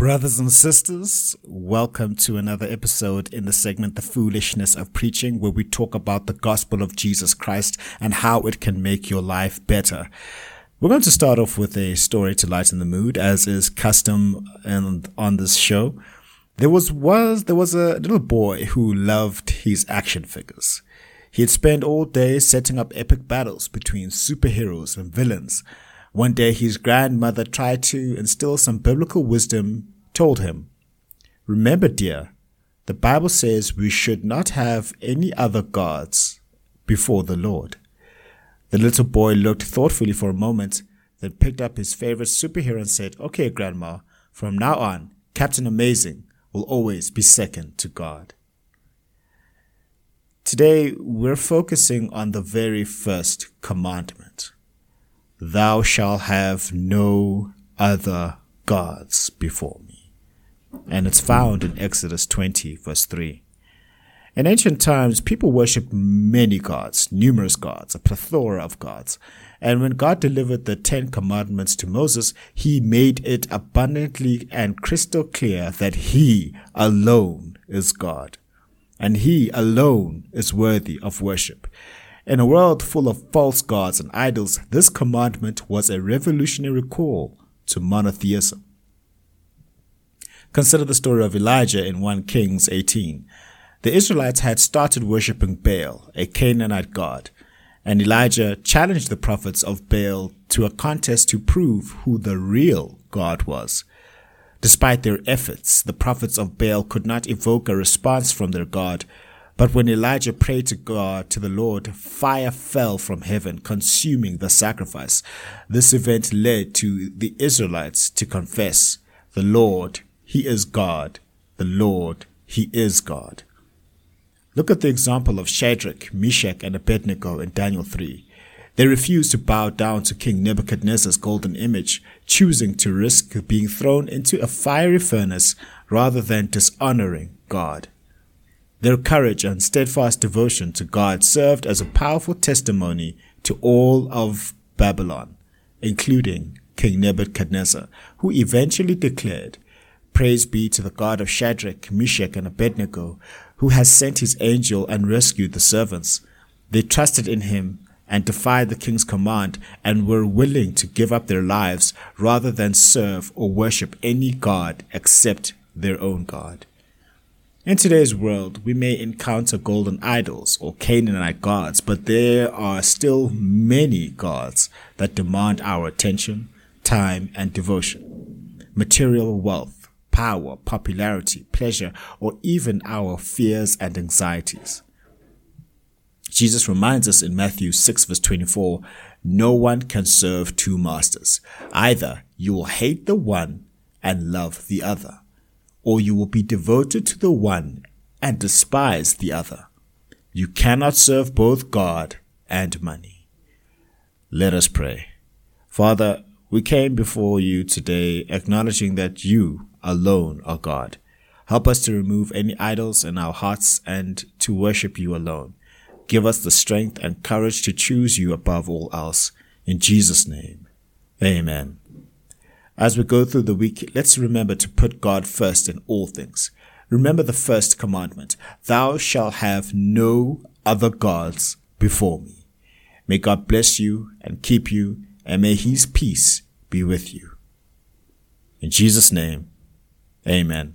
Brothers and sisters, welcome to another episode in the segment The Foolishness of Preaching, where we talk about the gospel of Jesus Christ and how it can make your life better. We're going to start off with a story to lighten the mood, as is custom and on this show. There was, was, there was a little boy who loved his action figures. He had spent all day setting up epic battles between superheroes and villains. One day his grandmother tried to instill some biblical wisdom told him, Remember, dear, the Bible says we should not have any other gods before the Lord. The little boy looked thoughtfully for a moment, then picked up his favorite superhero and said, Okay, Grandma, from now on, Captain Amazing will always be second to God. Today, we're focusing on the very first commandment Thou shalt have no other gods before me and it's found in Exodus 20, verse 3. In ancient times, people worshipped many gods, numerous gods, a plethora of gods. And when God delivered the Ten Commandments to Moses, he made it abundantly and crystal clear that he alone is God. And he alone is worthy of worship. In a world full of false gods and idols, this commandment was a revolutionary call to monotheism. Consider the story of Elijah in 1 Kings 18. The Israelites had started worshipping Baal, a Canaanite god, and Elijah challenged the prophets of Baal to a contest to prove who the real God was. Despite their efforts, the prophets of Baal could not evoke a response from their God. But when Elijah prayed to God, to the Lord, fire fell from heaven, consuming the sacrifice. This event led to the Israelites to confess, The Lord he is God. The Lord, He is God. Look at the example of Shadrach, Meshach, and Abednego in Daniel 3. They refused to bow down to King Nebuchadnezzar's golden image, choosing to risk being thrown into a fiery furnace rather than dishonoring God. Their courage and steadfast devotion to God served as a powerful testimony to all of Babylon, including King Nebuchadnezzar, who eventually declared, Praise be to the God of Shadrach, Meshach, and Abednego, who has sent his angel and rescued the servants. They trusted in him and defied the king's command and were willing to give up their lives rather than serve or worship any god except their own God. In today's world, we may encounter golden idols or Canaanite gods, but there are still many gods that demand our attention, time, and devotion. Material wealth, power, popularity, pleasure, or even our fears and anxieties. Jesus reminds us in Matthew 6 verse 24, no one can serve two masters. Either you will hate the one and love the other, or you will be devoted to the one and despise the other. You cannot serve both God and money. Let us pray. Father, we came before you today acknowledging that you alone, are God. Help us to remove any idols in our hearts and to worship you alone. Give us the strength and courage to choose you above all else. In Jesus' name, amen. As we go through the week, let's remember to put God first in all things. Remember the first commandment Thou shalt have no other gods before me. May God bless you and keep you, and may his peace be with you. In Jesus' name, Amen.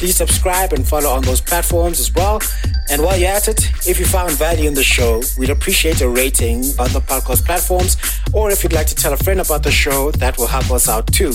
Please subscribe and follow on those platforms as well. And while you're at it, if you found value in the show, we'd appreciate a rating on the podcast platforms. Or if you'd like to tell a friend about the show, that will help us out too.